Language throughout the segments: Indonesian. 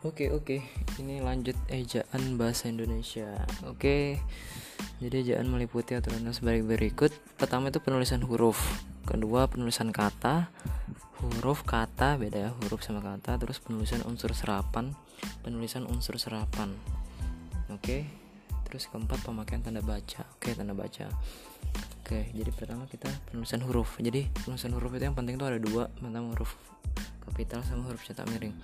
Oke oke, ini lanjut ejaan bahasa Indonesia. Oke, jadi ejaan meliputi aturan sebagai berikut. Pertama itu penulisan huruf, kedua penulisan kata, huruf kata beda ya huruf sama kata. Terus penulisan unsur serapan, penulisan unsur serapan. Oke, terus keempat pemakaian tanda baca. Oke tanda baca. Oke, jadi pertama kita penulisan huruf. Jadi penulisan huruf itu yang penting tuh ada dua, pertama huruf kapital sama huruf cetak miring.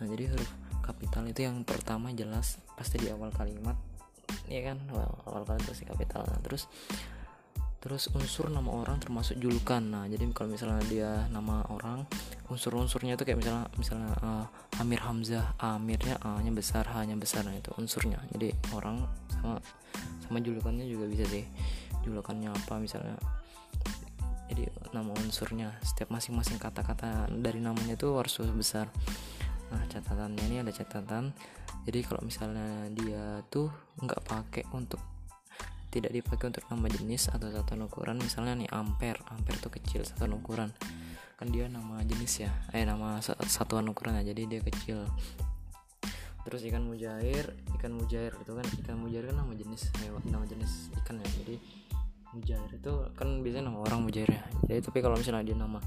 Nah, jadi huruf kapital itu yang pertama jelas pasti di awal kalimat ya kan? Awal, awal kalimat pasti kapital. Nah, terus terus unsur nama orang termasuk julukan. Nah jadi kalau misalnya dia nama orang unsur-unsurnya itu kayak misalnya misalnya uh, Amir Hamzah Amirnya A nya besar H nya besar nah itu unsurnya. Jadi orang sama sama julukannya juga bisa sih. Julukannya apa misalnya jadi nama unsurnya. Setiap masing-masing kata-kata dari namanya itu harus besar nah catatannya ini ada catatan. Jadi kalau misalnya dia tuh nggak pakai untuk tidak dipakai untuk nama jenis atau satuan ukuran misalnya nih ampere ampere tuh kecil satuan ukuran. Kan dia nama jenis ya eh nama satuan ukuran ya jadi dia kecil. Terus ikan mujair ikan mujair itu kan ikan mujair kan nama jenis nama jenis ikan ya jadi mujair itu kan biasanya nama orang mujair ya. Jadi tapi kalau misalnya dia nama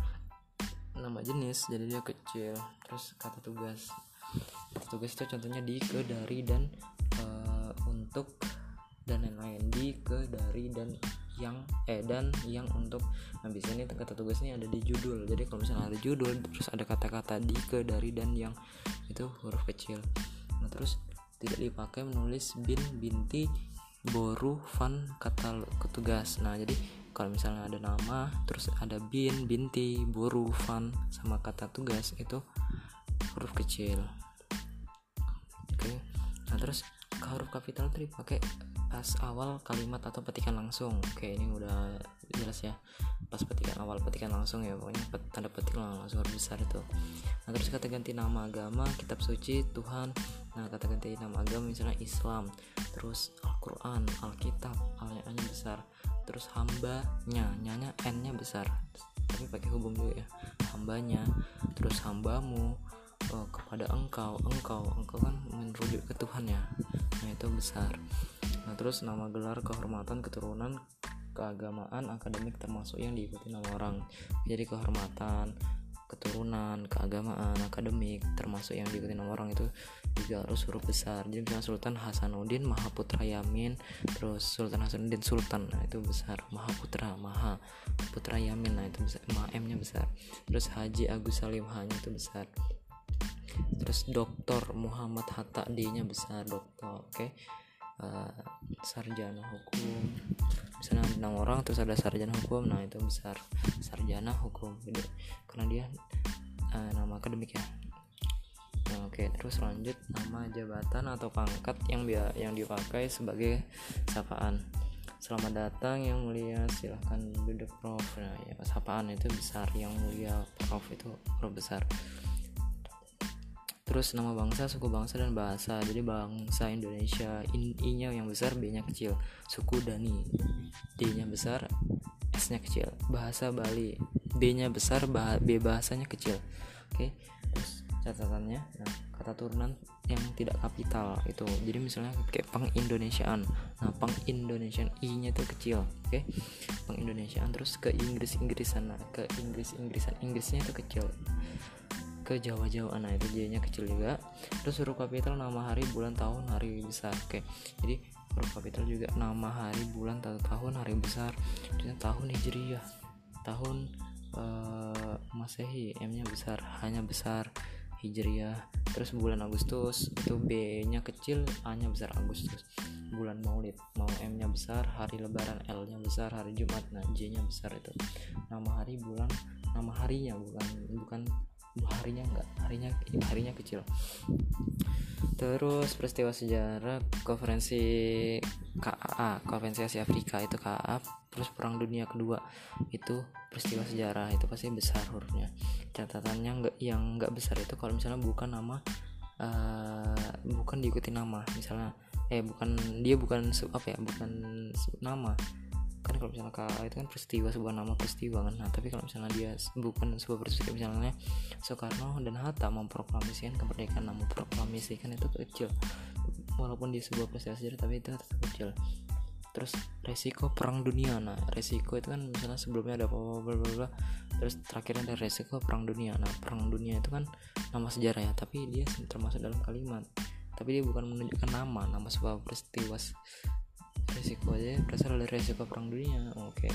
nama jenis jadi dia kecil. Terus kata tugas tugas itu contohnya di ke dari dan uh, untuk dan lain-lain. Di ke dari dan yang eh dan yang untuk. Nah biasanya kata tugas ini ada di judul. Jadi kalau misalnya ada judul terus ada kata-kata di ke dari dan yang itu huruf kecil. Nah terus tidak dipakai menulis bin binti boru fan kata ketugas. Nah jadi kalau misalnya ada nama terus ada bin binti buru fan sama kata tugas itu huruf kecil oke okay. nah terus huruf kapital itu dipakai pas awal kalimat atau petikan langsung. Oke ini udah jelas ya. Pas petikan awal petikan langsung ya pokoknya tanda petik langsung huruf besar itu. Nah terus kata ganti nama agama kitab suci Tuhan. Nah kata ganti nama agama misalnya Islam. Terus Al-Quran Alkitab alnya besar. Terus hambanya nyanya n nya besar. Tapi pakai hubung dulu ya. Hambanya terus hambamu oh, kepada engkau. Engkau engkau kan merujuk ke Tuhan ya. Nah itu besar nah terus nama gelar kehormatan keturunan keagamaan akademik termasuk yang diikuti nama orang. Jadi kehormatan keturunan keagamaan akademik termasuk yang diikuti nama orang itu juga harus huruf besar. Jadi misalnya Sultan Hasanuddin Mahaputra Yamin terus Sultan Hasanuddin Sultan nah itu besar. Mahaputra Maha Putra Yamin nah itu besar. Ma M nya besar. Terus Haji Agus Salim H nya itu besar. Terus Doktor Muhammad Hatta D nya besar dokter oke. okay? Uh, sarjana hukum. Misalnya enam orang terus ada sarjana hukum nah itu besar sarjana hukum. Karena dia uh, nama akademik ya nah, oke terus lanjut nama jabatan atau pangkat yang biar yang dipakai sebagai sapaan. Selamat datang yang mulia. Silahkan duduk prof. Nah ya sapaan itu besar yang mulia prof. Itu prof besar terus nama bangsa suku bangsa dan bahasa. Jadi bangsa Indonesia in nya yang besar b nya kecil. Suku Dani d nya besar s nya kecil. Bahasa Bali b nya besar bah b bahasanya kecil. Oke terus catatannya nah kata turunan yang tidak kapital itu. Jadi misalnya kayak pang Indonesiaan nah pang Indonesian i nya itu kecil oke? Pang Indonesiaan terus ke Inggris Inggrisan nah ke Inggris Inggrisan Inggrisnya itu kecil ke Jawa-Jawa nah itu J nya kecil juga. Terus huruf kapital nama hari bulan tahun hari besar. Oke jadi huruf kapital juga nama hari bulan tahun hari besar. Dan tahun hijriyah. Tahun uh, masehi M nya besar hanya besar hijriyah. Terus bulan Agustus itu B nya kecil A nya besar Agustus. Bulan maulid mau M nya besar hari lebaran L nya besar hari Jumat. Nah J nya besar itu. Nama hari bulan nama harinya bukan bukan harinya enggak harinya harinya kecil. Terus peristiwa sejarah konferensi KAA konferensi Asia Afrika itu KAA terus perang dunia kedua itu peristiwa sejarah itu pasti besar hurufnya. Catatannya enggak yang enggak besar itu kalau misalnya bukan nama uh, bukan diikuti nama misalnya eh bukan dia bukan apa ya bukan nama kan kalau misalnya KA itu kan peristiwa sebuah nama peristiwa kan. Nah tapi kalau misalnya dia bukan sebuah peristiwa misalnya Soekarno dan Hatta memproklamasikan kemerdekaan namun proklamasikan itu kecil. Walaupun di sebuah peristiwa sejarah tapi itu tetap kecil. Terus resiko perang dunia nah resiko itu kan misalnya sebelumnya ada bla bla bla terus terakhir ada resiko perang dunia. Nah perang dunia itu kan nama sejarah ya tapi dia termasuk dalam kalimat. Tapi dia bukan menunjukkan nama nama sebuah peristiwa resiko aja berasal dari resiko perang dunia. Oke. Okay.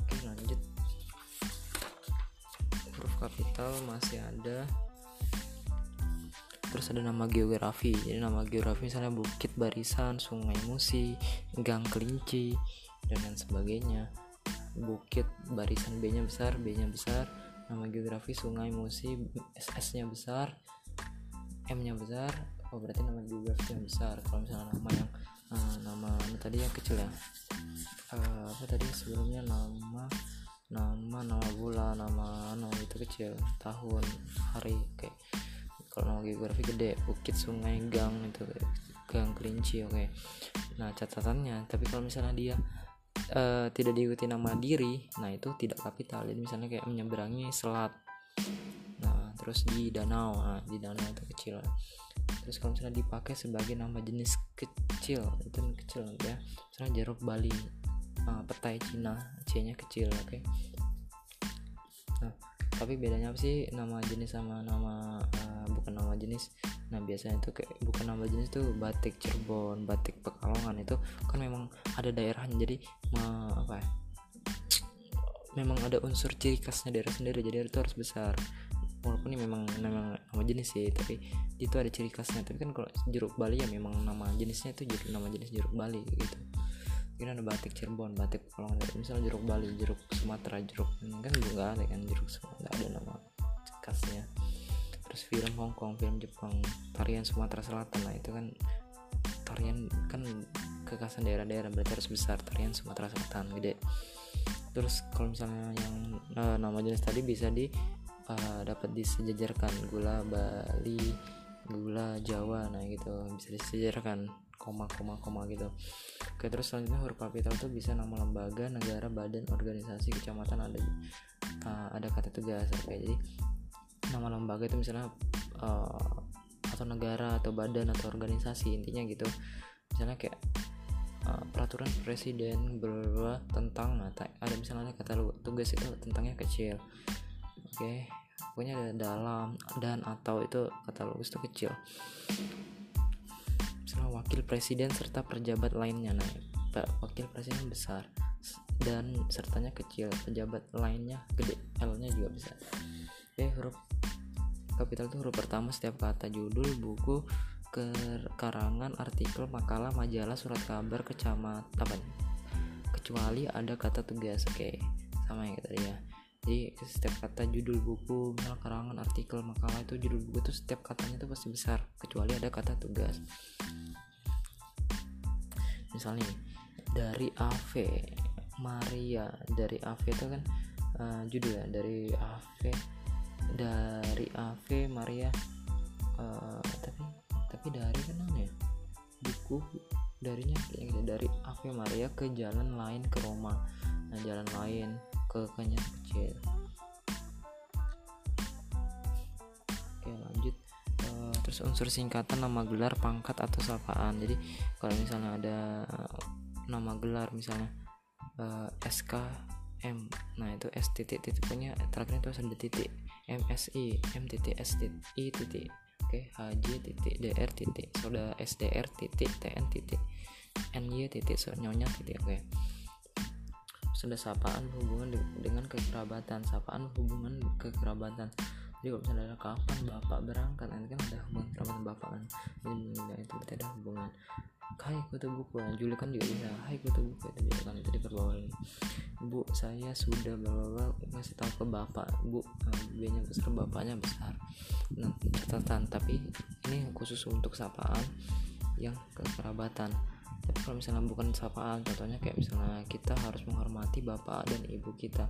oke lanjut. Huruf kapital masih ada. Terus ada nama geografi. Jadi nama geografi misalnya bukit barisan sungai musi gang kelinci dan lain sebagainya. Bukit barisan B nya besar B nya besar. Nama geografi sungai musi SS nya besar M nya besar oh berarti nama geografi yang besar. Kalau misalnya nama yang uh, nama tadi yang kecil ya? Uh, apa tadi sebelumnya? Nama nama nama bulan nama nama itu kecil. Tahun hari kayak kalau nama geografi gede bukit sungai gang itu gang kelinci oke. Okay. nah catatannya tapi kalau misalnya dia uh, tidak diikuti nama diri nah itu tidak kapital. Jadi misalnya kayak menyeberangi selat. Nah terus di danau nah di danau itu kecil terus kalau misalnya dipakai sebagai nama jenis kecil itu kecil ya. Misalnya jeruk Bali uh, petai Cina C nya kecil oke. Okay? nah tapi bedanya apa sih nama jenis sama nama uh, bukan nama jenis? Nah biasanya itu kayak bukan nama jenis tuh batik Cirebon batik Pekalongan itu kan memang ada daerahnya. Jadi uh, apa ya? Memang ada unsur ciri khasnya daerah sendiri jadi itu harus besar walaupun ini memang memang nama jenis sih tapi itu ada ciri khasnya. Tapi kan kalau jeruk Bali ya memang nama jenisnya itu jeruk nama jenis jeruk Bali gitu. Mungkin ada batik Cirebon batik kalau misalnya jeruk Bali jeruk Sumatera jeruk kan juga ada kan jeruk nggak ada nama khasnya. Terus film Hong Kong film Jepang tarian Sumatera Selatan lah itu kan tarian kan kekhasan daerah-daerah berarti harus besar tarian Sumatera Selatan gede. Terus kalau misalnya yang uh, nama jenis tadi bisa di uh, dapat disejajarkan gula Bali gula Jawa nah gitu. Bisa disejajarkan koma koma koma gitu. Oke terus selanjutnya huruf kapital itu bisa nama lembaga negara badan organisasi kecamatan ada uh, ada kata tugas oke jadi nama lembaga itu misalnya uh, atau negara atau badan atau organisasi intinya gitu. Misalnya kayak uh, peraturan presiden berubah tentang nah, ada misalnya kata tugas itu tentangnya kecil oke okay. pokoknya ada dalam dan atau itu katalogus itu kecil misalnya wakil presiden serta pejabat lainnya nah pak wakil presiden besar dan sertanya kecil pejabat lainnya gede L nya juga besar oke huruf kapital itu huruf pertama setiap kata judul buku karangan artikel makalah majalah surat kabar kecamat apa kecuali ada kata tugas oke okay. sama yang tadi ya jadi setiap kata judul buku misalnya karangan artikel makalah itu judul buku itu setiap katanya itu pasti besar kecuali ada kata tugas. Misalnya dari AV Maria dari AV itu kan uh, judul ya dari AV dari AV Maria uh, tapi tapi dari kan ya? Buku darinya dari Ave Maria ke jalan lain ke Roma. Nah jalan lain ke kanya kecil. Oke lanjut. Uh, terus unsur singkatan nama gelar pangkat atau sapaan. Jadi kalau misalnya ada nama gelar misalnya uh, eh, SK M nah itu S titik titik punya terakhir itu ada titik MSI M titik S titik I titik oke HJ titik DR titik soda SDR titik TN titik NY titik nyonya titik oke sudah sapaan hubungan dengan kekerabatan. Sapaan hubungan kekerabatan. Jadi kalau misalnya ada kapan bapak berangkat nanti kan ada hubungan kerabatan bapak kan. Jadi itu berarti ada hubungan. Hai kutu buku. Nah, Juli kan juga bisa Hai kutu buku. Itu juga kan itu diperbawain. Bu saya sudah bawa ngasih tahu ke bapak. Bu nah, B nya besar bapaknya besar. Nah catatan tapi ini khusus untuk sapaan yang kekerabatan tapi kalau misalnya bukan sapaan contohnya kayak misalnya kita harus menghormati bapak dan ibu kita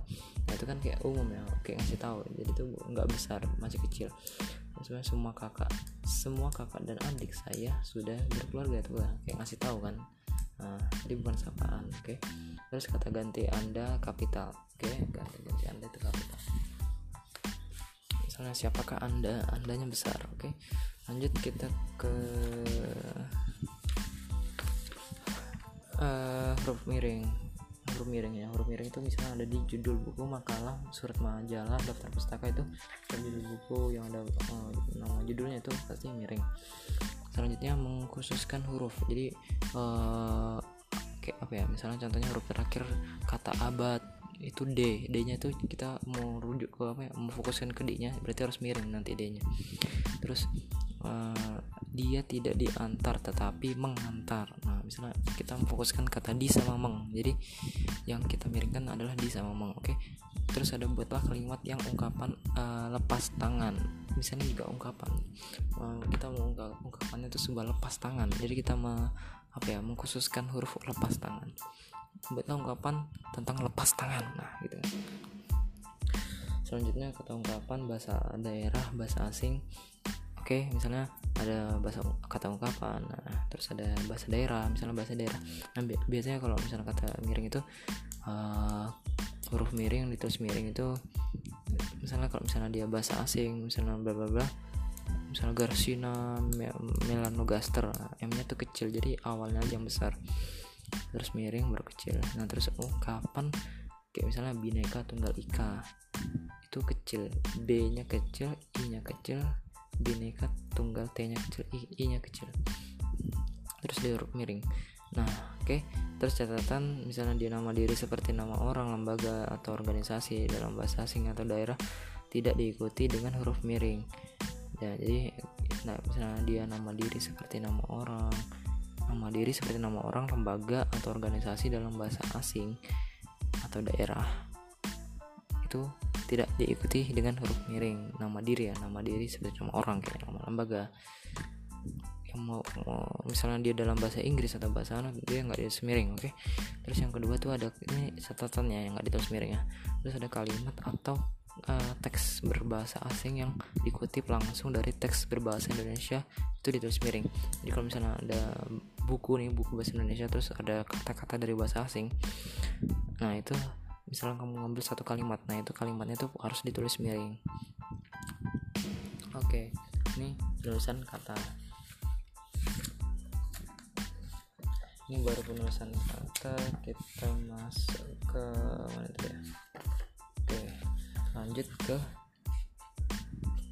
nah itu kan kayak umum ya kayak ngasih tahu jadi itu nggak besar masih kecil sebenarnya semua kakak semua kakak dan adik saya sudah berkeluarga tuh lah kayak ngasih tahu kan nah jadi bukan sapaan oke okay? terus kata ganti anda kapital oke okay? kata ganti anda itu kapital misalnya siapakah anda andanya besar oke okay? lanjut kita ke uh, huruf miring. Huruf miring ya. Huruf miring itu misalnya ada di judul buku makalah surat majalah daftar pustaka itu. Judul buku yang ada uh, nama judulnya itu pasti miring. Selanjutnya mengkhususkan huruf. Jadi uh, kayak apa ya? Misalnya contohnya huruf terakhir kata abad itu D. D nya itu kita mau rujuk ke apa ya? Mau fokuskan ke D nya berarti harus miring nanti D nya terus uh, dia tidak diantar tetapi mengantar. Nah misalnya kita memfokuskan kata di sama meng jadi yang kita miringkan adalah di sama meng oke? Terus ada buatlah kalimat yang ungkapan uh, lepas tangan misalnya juga ungkapan uh, kita mau ungkap, ungkapannya itu sebuah lepas tangan jadi kita me, apa ya mengkhususkan huruf lepas tangan buatlah ungkapan tentang lepas tangan nah gitu selanjutnya kata ungkapan bahasa daerah bahasa asing oke? Misalnya ada bahasa kata ungkapan nah terus ada bahasa daerah misalnya bahasa daerah. Nah bi biasanya kalau misalnya kata miring itu uh, huruf miring ditulis miring itu misalnya kalau misalnya dia bahasa asing misalnya bla bla bla misalnya Garcina Melanogaster M nya tuh kecil jadi awalnya aja yang besar. Terus miring baru kecil. Nah terus ungkapan kayak misalnya bineka tunggal ika itu kecil. B nya kecil I nya kecil bineka tunggal T nya kecil I, I nya kecil. Terus dia huruf miring. Nah oke. Okay. terus catatan misalnya dia nama diri seperti nama orang lembaga atau organisasi dalam bahasa asing atau daerah tidak diikuti dengan huruf miring. Ya jadi nah misalnya dia nama diri seperti nama orang nama diri seperti nama orang lembaga atau organisasi dalam bahasa asing atau daerah. Itu tidak diikuti dengan huruf miring. Nama diri ya nama diri seperti nama orang kayak nama lembaga. Yang mau, mau misalnya dia dalam bahasa Inggris atau bahasa Arab dia nggak ditulis miring oke? Okay? terus yang kedua tuh ada ini catatannya yang nggak ditulis miring ya. Terus ada kalimat atau uh, teks berbahasa asing yang dikutip langsung dari teks berbahasa Indonesia itu ditulis miring. Jadi kalau misalnya ada buku nih buku bahasa Indonesia terus ada kata-kata dari bahasa asing. Nah itu misalnya kamu ngambil satu kalimat nah itu kalimatnya itu harus ditulis miring. Oke okay. ini penulisan kata. Ini baru penulisan kata kita masuk ke mana itu ya? Oke lanjut ke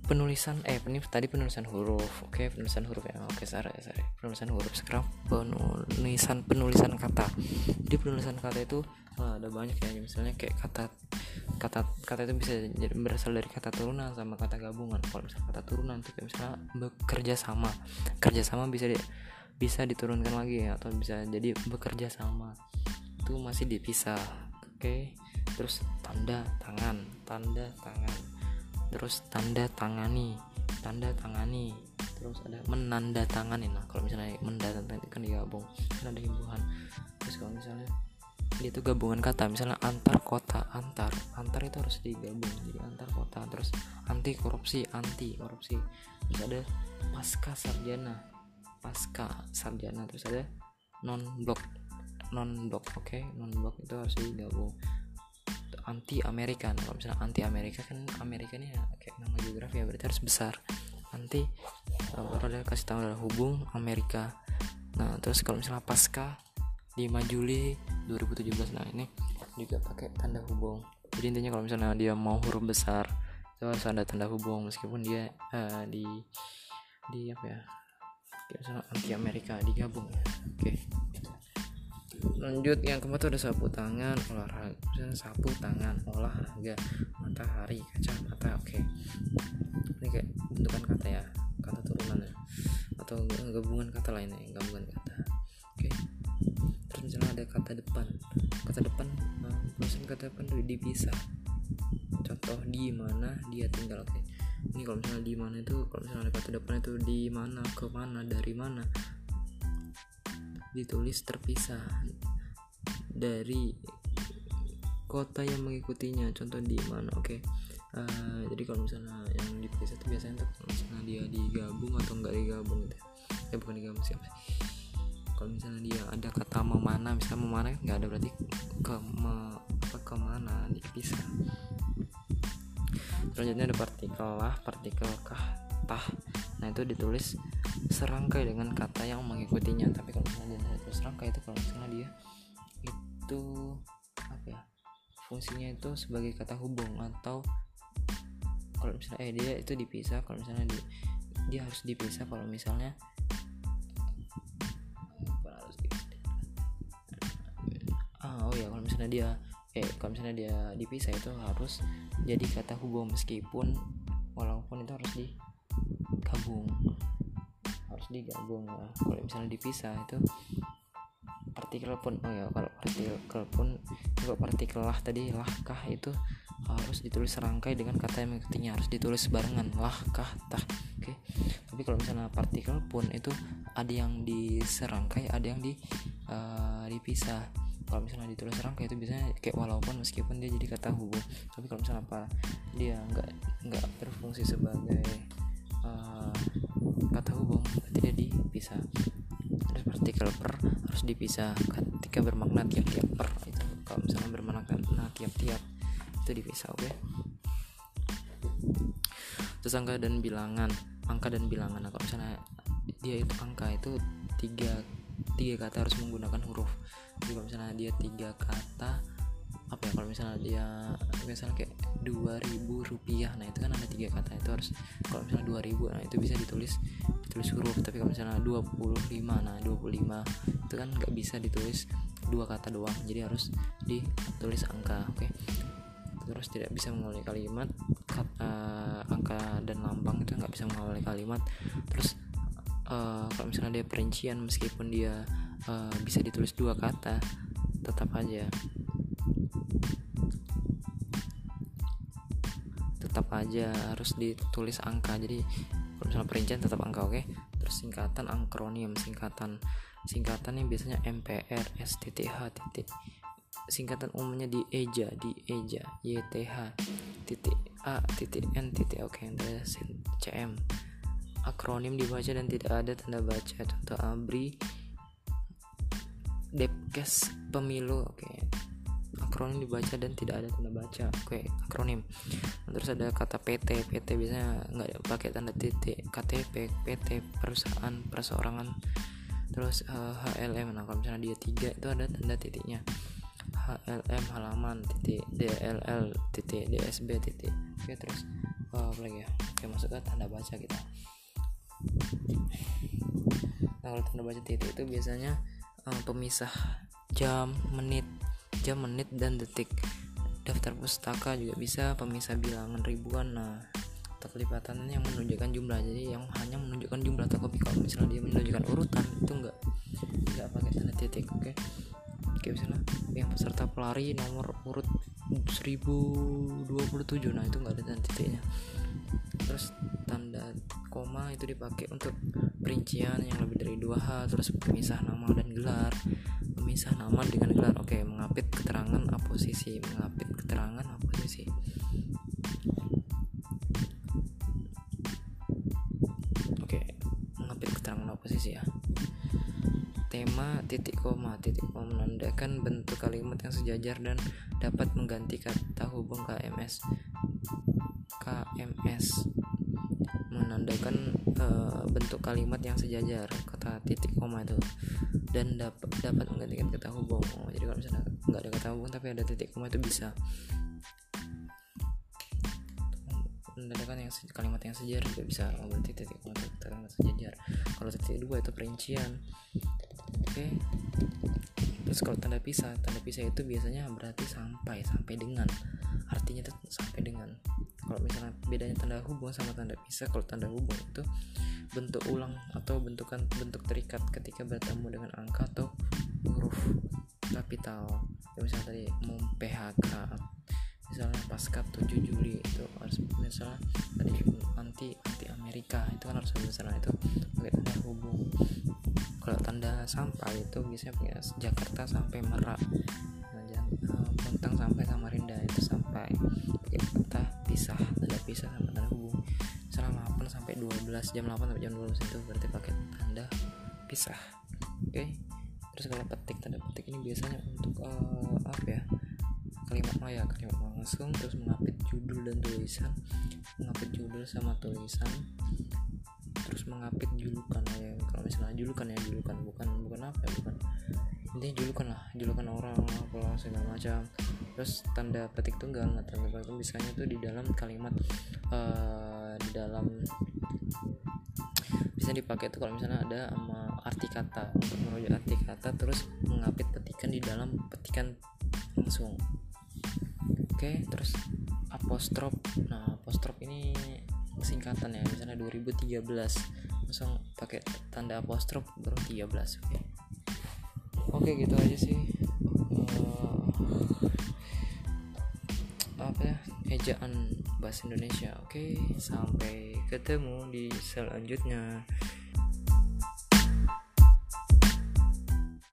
penulisan eh ini tadi penulisan huruf. Oke penulisan huruf ya. Oke sorry sorry. Penulisan huruf sekarang penulisan penulisan kata. Di penulisan kata itu oh, ada banyak ya misalnya kayak kata kata kata itu bisa jadi berasal dari kata turunan sama kata gabungan. Kalau misalnya kata turunan itu kayak misalnya bekerja sama. Kerja sama bisa di, bisa diturunkan lagi atau bisa jadi bekerja sama. Itu masih dipisah oke? Okay? terus tanda tangan tanda tangan. Terus tanda tangani tanda tangani. Terus ada menanda tangani nah kalau misalnya mendatangani kan digabung kan ada himbuhan terus kalau misalnya itu gabungan kata misalnya antar kota antar antar itu harus digabung jadi antar kota terus anti korupsi anti korupsi. Terus ada pasca sarjana pasca sarjana terus ada non blok non blok oke okay? non blok itu harus digabung. Anti Amerika nah, kalau misalnya anti Amerika kan Amerika ini ya, kayak nama geografi ya berarti harus besar. Anti uh, baru ada kasih tahu adalah hubung Amerika. Nah terus kalau misalnya pasca 5 Juli 2017 nah ini juga pakai tanda hubung. Jadi intinya kalau misalnya dia mau huruf besar itu harus ada tanda hubung. Meskipun dia uh, di di apa ya? Kayak misalnya anti Amerika digabung ya. Oke. Okay. lanjut yang keempat ada sapu tangan olahraga sapu tangan olahraga matahari kacamata oke. Okay. ini kayak bentukan kata ya kata turunan ya. Atau gabungan kata lainnya gabungan kata misalnya ada kata depan. Kata depan perusahaan kata depan dipisah contoh di mana dia tinggal? Oke. Ini kalau misalnya di mana itu kalau misalnya ada kata depan itu di mana ke mana dari mana? Ditulis terpisah dari kota yang mengikutinya. Contoh di mana? Oke. Okay. uh, eh, jadi kalau misalnya yang dipisah itu biasanya kalau misalnya dia digabung atau enggak digabung gitu ya. Bukan digabung siapa kalau misalnya dia ada kata memana misalnya memana kan nggak ada berarti ke me, apa ke mana dipisah selanjutnya ada partikel lah partikel kah tah. Nah itu ditulis serangkai dengan kata yang mengikutinya. Tapi kalau misalnya dia terus serangkai itu kalau misalnya dia itu apa ya fungsinya itu sebagai kata hubung atau kalau misalnya eh dia itu dipisah. Kalau misalnya di, dia harus dipisah. Kalau misalnya oh ya kalau misalnya dia eh kalau misalnya dia dipisah itu harus jadi kata hubung meskipun walaupun itu harus digabung. Harus digabung ya kalau misalnya dipisah itu partikel pun oh ya kalau partikel pun kalau partikel lah tadi lahkah itu harus ditulis serangkai dengan kata yang mengikutinya harus ditulis barengan lahkah tah. Oke. Okay. tapi kalau misalnya partikel pun itu ada yang diserangkai ada yang di uh, dipisah kalau misalnya ditulis serangkai itu biasanya kayak walaupun meskipun dia jadi kata hubung tapi kalau misalnya apa dia nggak nggak berfungsi sebagai uh, kata hubung berarti dia dipisah terus partikel per harus dipisah ketika bermakna tiap-tiap per itu kalau misalnya bermakna tiap-tiap itu dipisah oke okay? terus angka dan bilangan angka dan bilangan nah, kalau misalnya dia itu angka itu tiga tiga kata harus menggunakan huruf. Jadi kalau misalnya dia tiga kata apa ya kalau misalnya dia misalnya kayak dua ribu rupiah nah itu kan ada tiga kata itu harus kalau misalnya dua ribu nah itu bisa ditulis ditulis huruf. Tapi kalau misalnya 25 nah 25 itu kan nggak bisa ditulis dua kata doang. Jadi harus ditulis angka oke? Okay? terus tidak bisa mengawali kalimat kata angka dan lambang itu nggak bisa mengawali kalimat. Terus uh, kalau misalnya dia perincian meskipun dia uh, bisa ditulis dua kata tetap aja. Tetap aja harus ditulis angka. Jadi kalau misalnya perincian tetap angka oke? Okay? terus singkatan akronim singkatan singkatan yang biasanya MPR STTH titik. Singkatan umumnya di EJA di EJA YTH titik A titik N titik oke okay, CM akronim dibaca dan tidak ada tanda baca. Contoh ABRI Depkes pemilu oke. Okay akronim dibaca dan tidak ada tanda baca oke akronim. Terus ada kata PT PT biasanya nggak pakai tanda titik. KTP PT perusahaan perseorangan. Terus uh, eh, HLM nah kalau misalnya dia tiga itu ada tanda titiknya. HLM halaman titik. DLL titik. DSB titik. Oke terus uh, apa lagi ya? Oke masuk ke tanda baca kita nah kalau tanda baca titik itu biasanya uh, pemisah jam menit jam menit dan detik. Daftar pustaka juga bisa pemisah bilangan ribuan. Nah kelipatan yang menunjukkan jumlah. Jadi yang hanya menunjukkan jumlah atau kopi kalau misalnya dia menunjukkan urutan itu enggak enggak pakai tanda titik oke? Okay? oke misalnya yang peserta pelari nomor urut 1027 nah itu enggak ada tanda titiknya koma itu dipakai untuk perincian yang lebih dari dua hal terus pemisah nama dan gelar. Memisah nama dengan gelar oke mengapit keterangan aposisi mengapit keterangan aposisi oke mengapit keterangan aposisi ya. Tema titik koma titik koma menandakan bentuk kalimat yang sejajar dan dapat mengganti kata hubung KMS KMS menandakan uh, bentuk kalimat yang sejajar kata titik koma itu dan dapat dapat menggantikan kata hubung. Oh, jadi kalau misalnya nggak ada kata hubung tapi ada titik koma itu bisa. Menandakan yang kalimat yang sejajar juga bisa oh, berarti titik koma itu kalimat sejajar. Kalau titik dua itu perincian oke. Okay. terus kalau tanda pisah tanda pisah itu biasanya berarti sampai sampai dengan. Artinya itu sampai dengan kalau misalnya bedanya tanda hubung sama tanda pisah kalau tanda hubung itu bentuk ulang atau bentukan bentuk terikat ketika bertemu dengan angka atau huruf kapital. Ya misalnya tadi mau PHK misalnya pasca 7 Juli itu harus misalnya tadi anti anti Amerika itu kan harus misalnya itu pakai tanda hubung. Kalau tanda sampai itu biasanya punya Jakarta sampai Merak uh, sampai Samarinda itu sampai pakai kata pisah tanda pisah sama tanda hubung misalnya 8 sampai 12 jam 8 sampai jam 12 itu berarti pakai tanda pisah oke okay? terus kalau petik tanda petik ini biasanya untuk uh, apa ya kalimat maya kalimat langsung terus mengapit judul dan tulisan mengapit judul sama tulisan terus mengapit julukan ya kalau misalnya julukan ya julukan bukan bukan apa ya bukan intinya julukan lah julukan orang apa segala macam. Terus tanda petik tunggal nah tanda petik misalnya tuh di dalam kalimat uh, di dalam bisa dipakai tuh kalau misalnya ada sama arti kata untuk merujuk arti kata terus mengapit petikan di dalam petikan langsung. Oke terus apostrof. Nah apostrof ini singkatan ya misalnya 2013 langsung pakai tanda apostrof baru 13 oke oke gitu aja sih. Uh, apa ya? Ejaan bahasa Indonesia. Oke sampai ketemu di selanjutnya